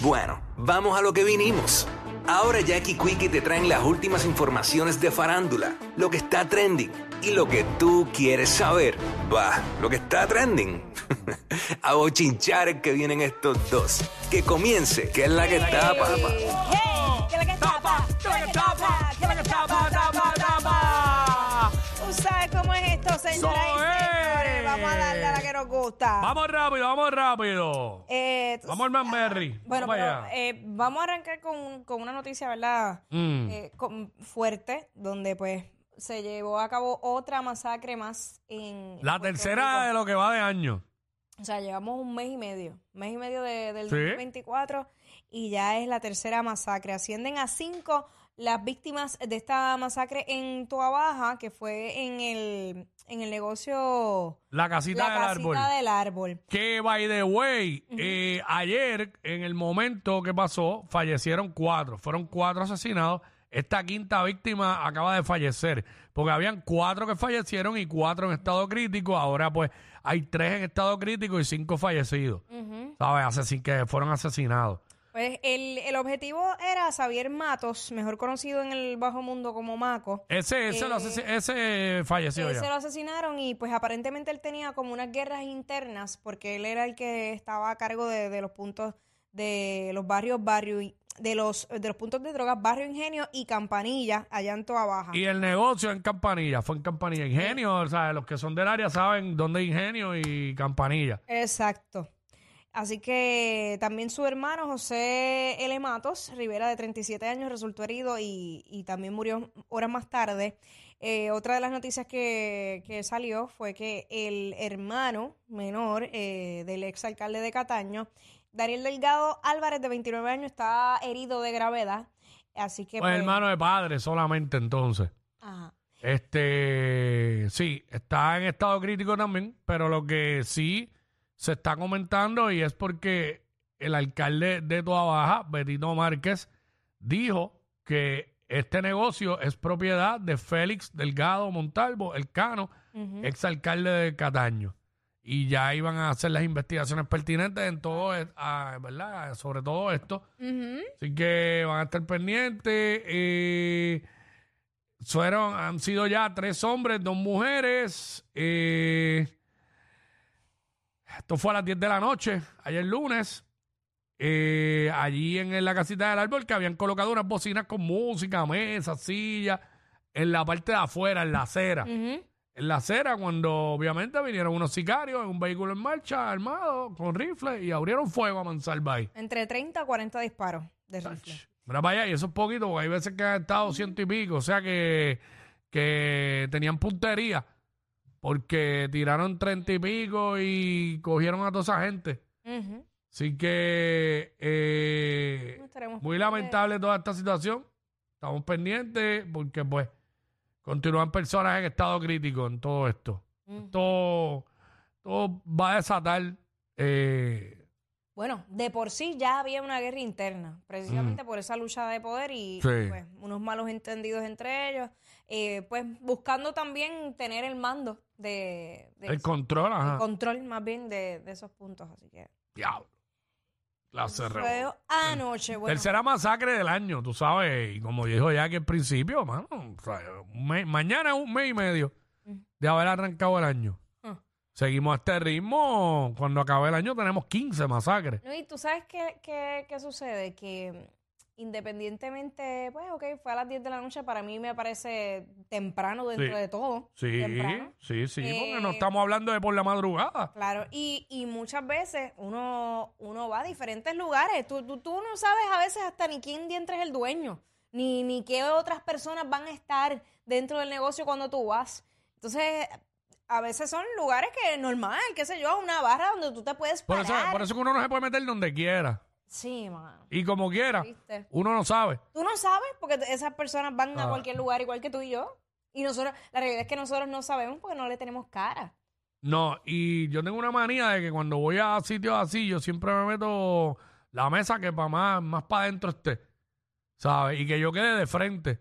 Bueno, vamos a lo que vinimos. Ahora Jackie Quickie te traen las últimas informaciones de farándula, lo que está trending y lo que tú quieres saber. Va, lo que está trending. a bochinchar que vienen estos dos. Que comience, que es la que está, papá. ¡Hey! ¿Qué es la que tapa? ¿Qué es la que tapa? ¿Qué es la que tapa? Tapa, tapa. ¿Tú sabes cómo es esto, señoras nos gusta. Vamos rápido, vamos rápido. Eh, tú Vamos al Manberry. Bueno, Vamos pero allá. eh, vamos a arrancar con, con una noticia, ¿verdad? Mm. Eh, con- fuerte, donde pues se llevó a cabo otra masacre más en... La Puerto tercera Rico. de lo que va de año. O sea, llevamos un mes y medio, mes y medio de- del Sí. 2024 y ya es la tercera masacre. Ascienden a cinco las víctimas de esta masacre en Toa Baja, que fue en el, en el negocio La casita La del Casita árbol. del Árbol. Que, by the way, eh, ayer, en el momento que pasó, fallecieron cuatro. Fueron cuatro asesinados. Esta quinta víctima acaba de fallecer. Porque habían cuatro que fallecieron y cuatro en estado crítico. Ahora, pues, hay tres en estado crítico y cinco fallecidos. ¿Sabes? Asesin- que fueron asesinados. Pues el, el objetivo era Xavier Matos, mejor conocido en el bajo mundo como Maco. Ese, ese, lo asesi- ese falleció Él ya. se lo asesinaron y pues aparentemente él tenía como unas guerras internas porque él era el que estaba a cargo de, de los puntos de los barrios barrio y- de los de los puntos de drogas Barrio Ingenio y Campanilla allá en Toa Baja. Y el negocio en Campanilla, fue en Campanilla. Ingenio, o sea, los que son del área saben dónde Ingenio y Campanilla. Exacto. Así que también su hermano José L. Matos Rivera, de 37 años, resultó herido y, y también murió horas más tarde. Eh, otra de las noticias que, que salió fue que el hermano menor eh, del exalcalde de Cataño, Daniel Delgado Álvarez, de 29 años, está herido de gravedad. Así que. Pues pues, hermano de padre solamente entonces. ajá. Este, sí, está en estado crítico también, pero lo que sí se está comentando y es porque el alcalde de Toa Baja, Betito Márquez, dijo que este negocio es propiedad de Félix Delgado Montalvo, el Cano, Ujú. exalcalde de Cataño. Y ya iban a hacer las investigaciones pertinentes en todo, ah, ¿verdad? Sobre todo esto. Así que van a estar pendientes. eh, fueron, han sido ya tres hombres, dos mujeres. eh, esto fue a las 10 de la noche, ayer lunes. eh, allí en, la casita del árbol que habían colocado unas bocinas con música, mesas, sillas, en la parte de afuera, en la acera. En la acera, cuando obviamente vinieron unos sicarios en un vehículo en marcha, armados, con rifles, y abrieron fuego a Mansalva ahí. Entre 30 a 40 disparos de rifle. Mira para allá, y eso es poquito, porque hay veces que han estado ciento y pico, o sea que, que tenían puntería, porque tiraron treinta y pico y cogieron a toda esa gente. Ujú. Así que eh, estaremos muy pendientes. lamentable toda esta situación. Estamos pendientes porque pues continúan personas en estado crítico en todo esto. Esto, todo va a desatar eh, Bueno, de por sí ya había una guerra interna, precisamente por esa lucha de poder y Sí. pues, unos malos entendidos entre ellos, eh, pues buscando también tener el mando de, de el control, el ajá. control más bien de, de esos puntos, así que Diablo. Fue revolú. anoche, bueno, Tercera masacre del año, tú sabes, y como dijo ya que al principio, mano, o sea, un mes- mañana es un mes y medio de haber arrancado el año. Seguimos a este ritmo, cuando acabe el año tenemos 15 masacres. No, y tú sabes qué, qué, qué sucede, que independientemente, pues ok, fue a las 10 de la noche, para mí me parece temprano dentro Sí. de todo. Sí, temprano. sí, sí, porque no Eh, estamos hablando de por la madrugada. Claro, y, y muchas veces uno, uno va a diferentes lugares. Tú, tú, tú no sabes a veces hasta ni quién diantre es el dueño, ni, ni qué otras personas van a estar dentro del negocio cuando tú vas. Entonces, a veces son lugares que normal, qué sé yo, una barra donde tú te puedes Por parar. eso, por eso que uno no se puede meter donde quiera. Sí, mano. Y como quiera, uno no sabe. Tú no sabes porque esas personas van a Ah. cualquier lugar igual que tú y yo. Y nosotros, la realidad es que nosotros no sabemos porque no le tenemos cara. No, y yo tengo una manía de que cuando voy a sitios así, yo siempre me meto la mesa que para más, más para adentro esté. ¿Sabes? Y que yo quede de frente,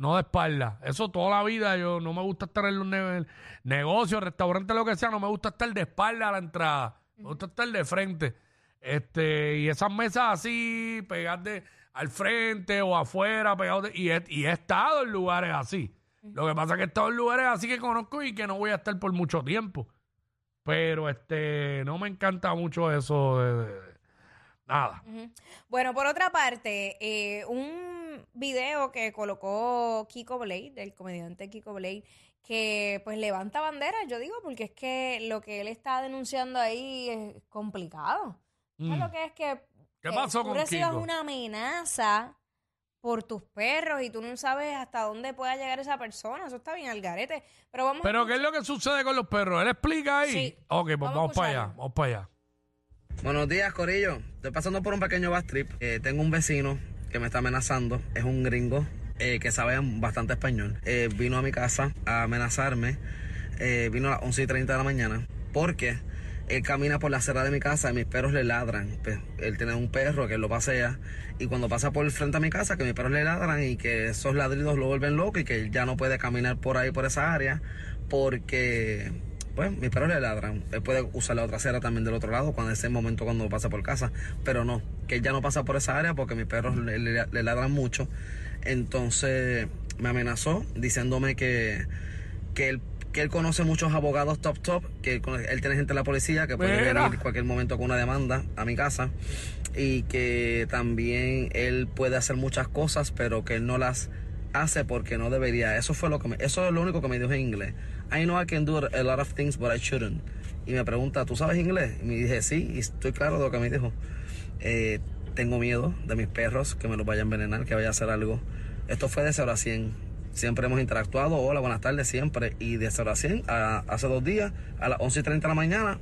no de espalda. Eso toda la vida, yo no me gusta estar en los ne- negocios, restaurantes, lo que sea, no me gusta estar de espalda a la entrada. Me gusta estar de frente. Este, y esas mesas así, pegadas de, al frente o afuera, pegados de- y, he, y he estado en lugares así. Lo que pasa es que he estado en lugares así que conozco y que no voy a estar por mucho tiempo. Pero este, no me encanta mucho eso de- de- de- nada. Bueno, por otra parte, eh, un video que colocó Kiko Blade, el comediante Kiko Blade, que pues levanta banderas, yo digo, porque es que lo que él está denunciando ahí es complicado. ¿Sabes Mm. lo que es que ¿Qué eh, pasó tú con Kiko? una amenaza por tus perros y tú no sabes hasta dónde pueda llegar esa persona? Eso está bien al garete. Pero vamos a Pero ¿qué es lo que sucede con los perros? ¿Él explica ahí? Sí. Ok, pues Vamos vamos, para allá, vamos para allá. Buenos días, Corillo. Estoy pasando por un pequeño bus trip. Eh, tengo un vecino que me está amenazando. Es un gringo eh, que sabe bastante español. Eh, vino a mi casa a amenazarme. Eh, vino a las 11 y 30 de la mañana. Porque él camina por la acera de mi casa y mis perros le ladran. Pues, él tiene un perro que él lo pasea. Y cuando pasa por el frente a mi casa, que mis perros le ladran y que esos ladridos lo vuelven loco y que él ya no puede caminar por ahí, por esa área. Porque pues mis perros le ladran. Él puede usar la otra acera también del otro lado cuando ese momento cuando pasa por casa. Pero no, que él ya no pasa por esa área porque mis perros le, le- le ladran mucho. Entonces me amenazó diciéndome que, que él que él conoce muchos abogados top top, que él, él tiene gente en la policía que puede Mira. venir en cualquier momento con una demanda a mi casa y que también él puede hacer muchas cosas, pero que él no las hace porque no debería. Eso fue lo que me, eso es lo único que me dijo en inglés. I know I can do a lot of things, but I shouldn't. Y me pregunta, ¿tú sabes inglés? Y me dije, sí, y estoy claro de lo que me dijo. Eh, tengo miedo de mis perros, que me los vaya a envenenar, que vaya a hacer algo. Esto fue de 0 a 100. Siempre hemos interactuado, hola, buenas tardes, siempre. Y de 0 a 100, a- hace dos días, a las 11 y 30 de la mañana,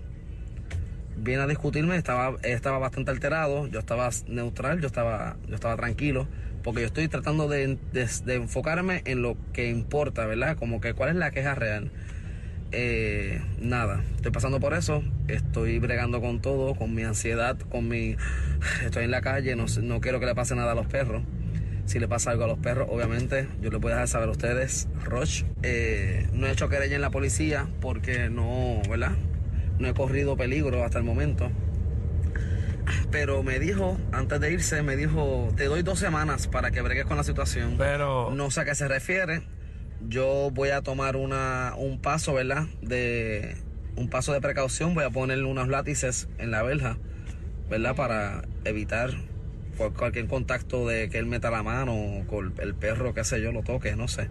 viene a discutirme, estaba, estaba bastante alterado, yo estaba neutral, yo estaba, yo estaba tranquilo, porque yo estoy tratando de, de- enfocarme en lo que importa, ¿verdad? Como que cuál es la queja real. Eh, nada, estoy pasando por eso, estoy bregando con todo, con mi ansiedad, con mi... Estoy en la calle, no, no quiero que le pase nada a los perros. Si le pasa algo a los perros, obviamente, yo les voy a dejar saber a ustedes, Roche. eh, no he hecho querella en la policía porque no, ¿verdad? No he corrido peligro hasta el momento. Pero me dijo, antes de irse, me dijo, te doy dos semanas para que bregues con la situación. Pero, No sé a qué se refiere. Yo voy a tomar una, un paso, ¿verdad? De un paso de precaución. Voy a ponerle unos látices en la verja, ¿verdad? Para evitar cual- cualquier contacto de que él meta la mano o con el perro, qué sé yo, lo toque, no sé.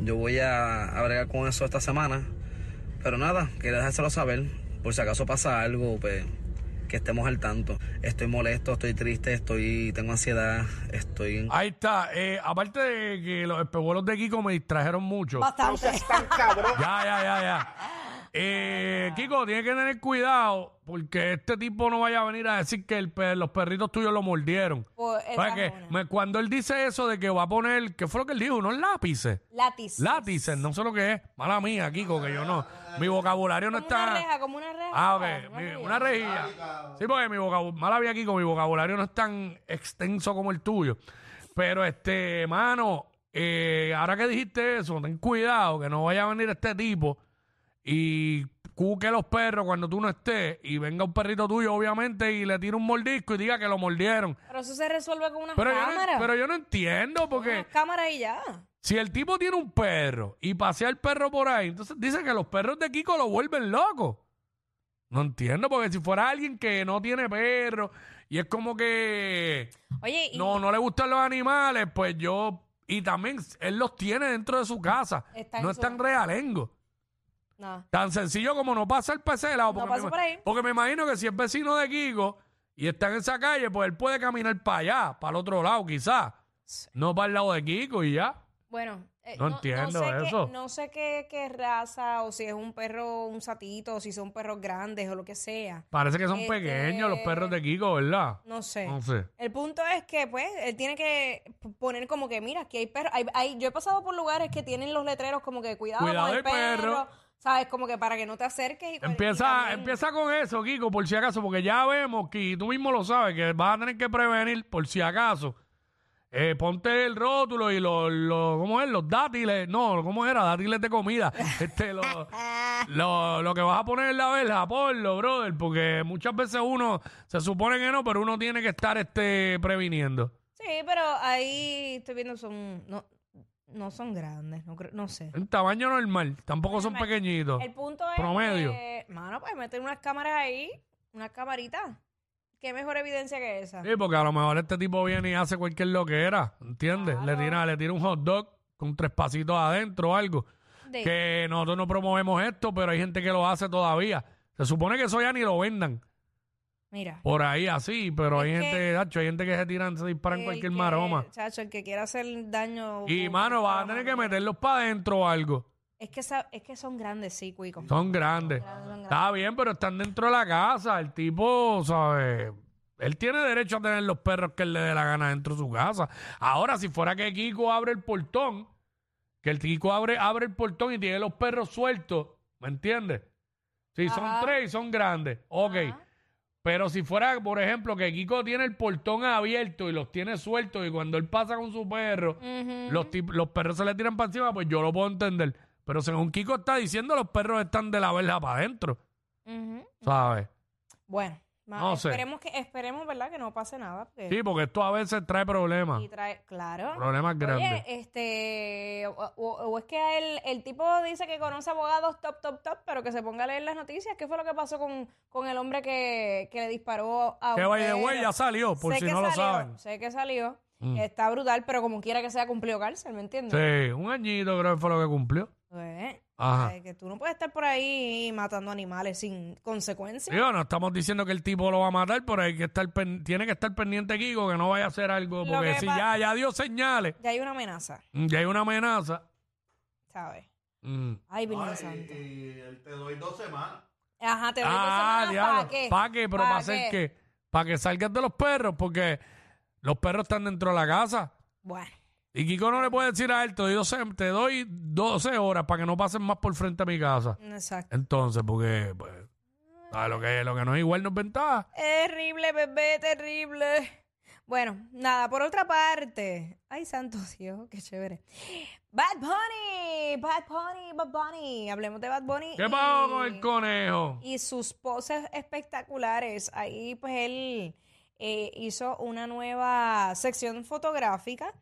Yo voy a, a bregar con eso esta semana. Pero nada, quería dejárselo saber. Por si acaso pasa algo, pues que estemos al tanto. Estoy molesto, estoy triste, estoy, tengo ansiedad, estoy ahí está. Eh, aparte de que los espejuelos de Kiko me distrajeron mucho. bastante. Ya, ya, ya, ya. Eh, Kiko, tienes que tener cuidado porque este tipo no vaya a venir a decir que el los perritos tuyos lo mordieron. Pues, esa ¿Sabes qué? es una. Me- cuando él dice eso de que va a poner, ¿qué fue lo que él dijo? Unos lápices. Látices. Lápices, no sé lo que es. Mala mía, Kiko, que yo no. Mi vocabulario no Como una está. reja, como una reja. Ah, ok. Una Mi- reja. una rejilla. Sí, porque mi vocabulario, mala mía, Kiko, mi vocabulario no es tan extenso como el tuyo. Pero, este, mano, eh, ahora que dijiste eso, ten cuidado que no vaya a venir este tipo y cuque los perros cuando tú no estés y venga un perrito tuyo, obviamente, y le tire un mordisco y diga que lo mordieron. Pero eso se resuelve con unas Pero yo, no, pero yo no entiendo porque Unas cámaras y ya. si el tipo tiene un perro y pasea el perro por ahí, entonces dice que los perros de Kiko lo vuelven loco. No entiendo, porque si fuera alguien que no tiene perro y es como que Oye, y no, no le gustan los animales, pues yo. Y también él los tiene dentro de su casa. Está no es tan realengo. No. Tan sencillo como no pasa el PC No porque, pasa me, por ahí. porque me imagino que si es vecino de Kiko y está en esa calle, pues él puede caminar para allá, para el otro lado, quizás. No para el lado de Kiko y ya. Bueno, eh, No entiendo sé qué- eso. no sé qué, qué raza, o si es un perro, un satito, o si son perros grandes o lo que sea. Parece que son Este- pequeños los perros de Kiko, ¿verdad? No sé. No sé. El punto es que, pues, él tiene que poner como que, mira, aquí hay perros. Hay, hay- yo he pasado por lugares que tienen los letreros como que cuidado, Cuidado con el perro. ¿Sabes? Como que para que no te acerques. Y, Empieza, empieza con eso, Kiko, por si acaso, porque ya vemos que tú mismo lo sabes, que vas a tener que prevenir, por si acaso, eh, ponte el rótulo y los, los, ¿cómo es? Los dátiles, no, ¿cómo era? Dátiles de comida. Este, lo, lo, lo que vas a poner en la verja, ponlo, brother, porque muchas veces uno se supone que no, pero uno tiene que estar este, previniendo. Sí, pero ahí estoy viendo son no, no son grandes, no creo, no sé. En tamaño normal, tampoco son pequeñitos. El punto es Promedio. que, mano, pues meter unas cámaras ahí, unas camaritas. ¿Qué mejor evidencia que esa? Sí, porque a lo mejor este tipo viene y hace cualquier loquera, ¿entiendes? Le tira, le tira un hot dog con tres pasitos adentro o algo. De- Que nosotros no promovemos esto, pero hay gente que lo hace todavía. Se supone que eso ya ni lo vendan Mira. por ahí así, pero Es hay que- gente, Nacho, hay gente que se tiran, se disparan cualquier que- maroma. Chacho, el que quiera hacer daño. Y mano, vas a tener que meterlos para adentro o algo. Es que, esa- es que son grandes, sí, cuico. Son grandes. Son grandes. Está bien, pero están dentro de la casa. El tipo, ¿sabes? Él tiene derecho a tener los perros que él le dé la gana dentro de su casa. Ahora, si fuera que Kiko abre el portón, que el Kiko abre, abre el portón y tiene los perros sueltos, ¿me entiendes? Si son Ajá. tres y son grandes, ok. Ajá. Pero si fuera, por ejemplo, que Kiko tiene el portón abierto y los tiene sueltos y cuando él pasa con su perro, los, perros se le tiran para encima, pues yo lo puedo entender. Pero según Kiko está diciendo, los perros están de la verja para adentro. ¿sabes? Bueno, No sé. esperemos que esperemos, ¿verdad? Que no pase nada. porque- Sí, porque esto a veces trae problemas. Y trae, claro. Problemas grandes. Oye, este, o, o- o es que el, el tipo dice que conoce abogados top, top, top, pero que se ponga a leer las noticias. ¿Qué fue lo que pasó con, con el hombre que, que le disparó a que un by the perro? way ya salió, por Sé si que no lo salió, saben. Sé que salió. Mm. Está brutal, pero como quiera que sea, cumplió cárcel, ¿me entiendes? Sí, un añito creo que fue lo que cumplió. Pues, Ajá. ay, que tú no puedes estar por ahí matando animales sin consecuencias. Digo, no estamos diciendo que el tipo lo va a matar, pero hay que estar pen- tiene que estar pendiente Kiko que no vaya a hacer algo, Lo porque que si pa- ya, ya dio señales, Ya hay una amenaza, mm, ya hay una amenaza. ¿sabes? mm. Ay, Virgen Santo. Y él te doy dos semanas. Ajá, te doy dos Ah, semanas. ¿para qué? ¿Para qué? Pero ¿Pa' para hacer qué? Para que salgas de los perros, porque los perros están dentro de la casa. Bueno. Y Kiko no le puede decir a él, te doy 12, te doy 12 horas para que no pasen más por frente a mi casa. Exacto. Entonces, porque pues, ¿sabes? lo, que, lo que no es igual no es ventaja. Terrible, bebé, terrible. Bueno, nada, por otra parte. Ay, santo Dios, qué chévere. Bad Bunny, Bad Bunny, Bad Bunny. Hablemos de Bad Bunny. ¿Qué pasó con el conejo? Y sus poses espectaculares. Ahí, pues, él eh, hizo una nueva sección fotográfica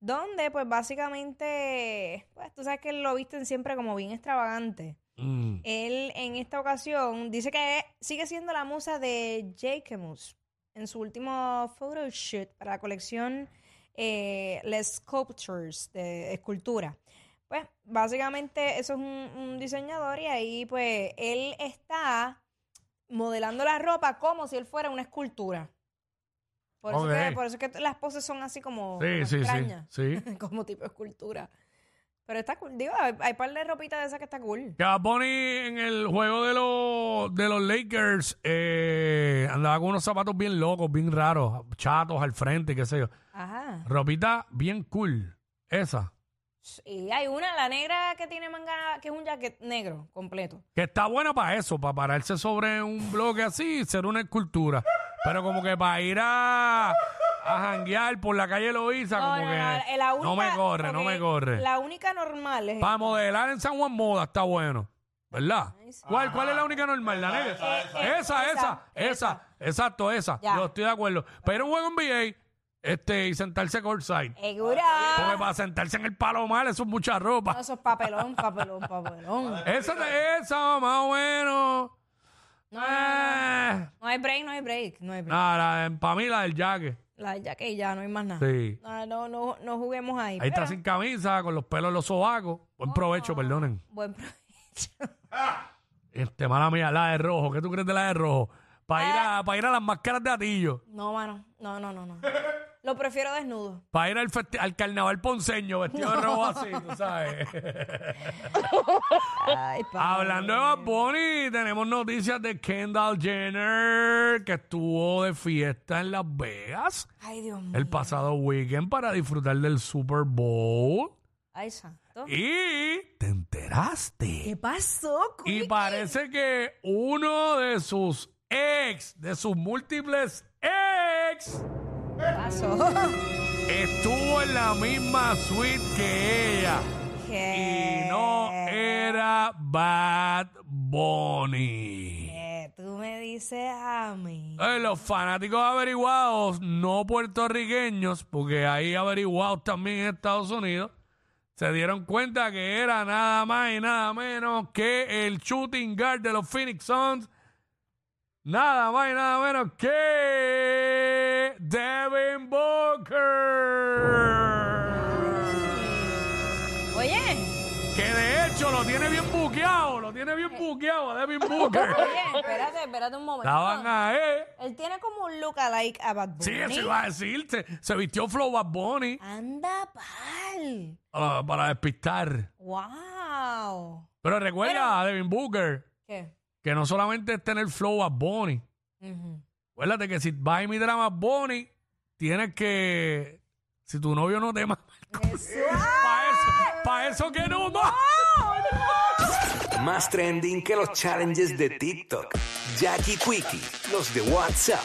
donde, pues, básicamente, pues, tú sabes que lo visten siempre como bien extravagante. Mm. Él en esta ocasión dice que sigue siendo la musa de Jacquemus en su último photoshoot para la colección eh, Les Sculptures de escultura. Pues básicamente eso es un, un diseñador y ahí pues él está modelando la ropa como si él fuera una escultura. Por eso, Ok. que, por eso es que las poses son así como, Sí, sí, sí, extrañas, sí. como tipo escultura. Pero está cool. Digo, hay, hay par de ropita de esa que está cool. Que Bunny en el juego de los, de los Lakers eh, andaba con unos zapatos bien locos, bien raros, chatos al frente, qué sé yo. Ajá. Ropita bien cool. Esa. Y hay una, la negra que tiene manga, que es un jacket negro completo. Que está buena para eso, para pararse sobre un bloque así y ser una escultura. Pero como que para ir a, a janguear por la calle Loíza, como que eh, la no me corre, no ok, me corre. La única normal es. Para modelar en San Juan Moda está bueno. ¿Verdad? Ay, sí. ¿Cuál, ¿Cuál es la única normal? ¿La negra? esa, Esa, esa, esa, esa, Exacto, esa. Ya. Yo estoy de acuerdo. Pero un juego en NBA este, y sentarse courtside. Segura. Porque para sentarse en el palomar eso es mucha ropa. No, eso es papelón, papelón, papelón. Esa de esa, más o menos. No, no, Eh. No hay break, no hay break, no hay break. Nada, para mí la del jaque. La ya que ya no hay más nada. Sí. No, no, no, no juguemos ahí. Ahí está sin camisa, con los pelos en los sobacos. Buen provecho, perdonen. Buen provecho. Este, mala mía, la de rojo. ¿Qué tú crees de la de rojo? Para ir, a, pa' ir a las máscaras de atillo. No, mano. No, no, no, no. Lo prefiero desnudo. Para ir al, festi- al carnaval ponceño vestido de rojo así, tú sabes. Ay, pa. Hablando de Bad Bunny, tenemos noticias de Kendall Jenner, que estuvo de fiesta en Las Vegas Ay, Dios mío. el pasado weekend para disfrutar del Super Bowl. Ay, santo. Y te enteraste. ¿Qué pasó, Y Quickie? parece que uno de sus ex, de sus múltiples ex, ¿Qué pasó? estuvo en la misma suite que ella. ¿Qué? Y no era Bad Bunny. ¿Qué tú me dices a mí? Eh, los fanáticos averiguados, no puertorriqueños, porque hay averiguados también en Estados Unidos, se dieron cuenta que era nada más y nada menos que el shooting guard de los Phoenix Suns, nada más y nada menos que Devin Booker. Oye, Que de hecho lo tiene bien buqueado, lo tiene bien buqueado a Devin Booker. oye, espérate, espérate un momento. Estaban ahí. Él tiene como un look alike a Bad Bunny. Sí, eso iba a decir. Se, se vistió Flow Bad Bunny Anda pal. para, para despistar. Wow. Pero recuerda a Devin Booker ¿Qué? que no solamente es tener Flow Bad Bunny. Ujú. Acuérdate que si vas a imitar a Bad Bunny, tienes que. Si tu novio no te ama. Para eso, para eso que no va. Más trending que los challenges de TikTok. Jackie Quickie, los de WhatsApp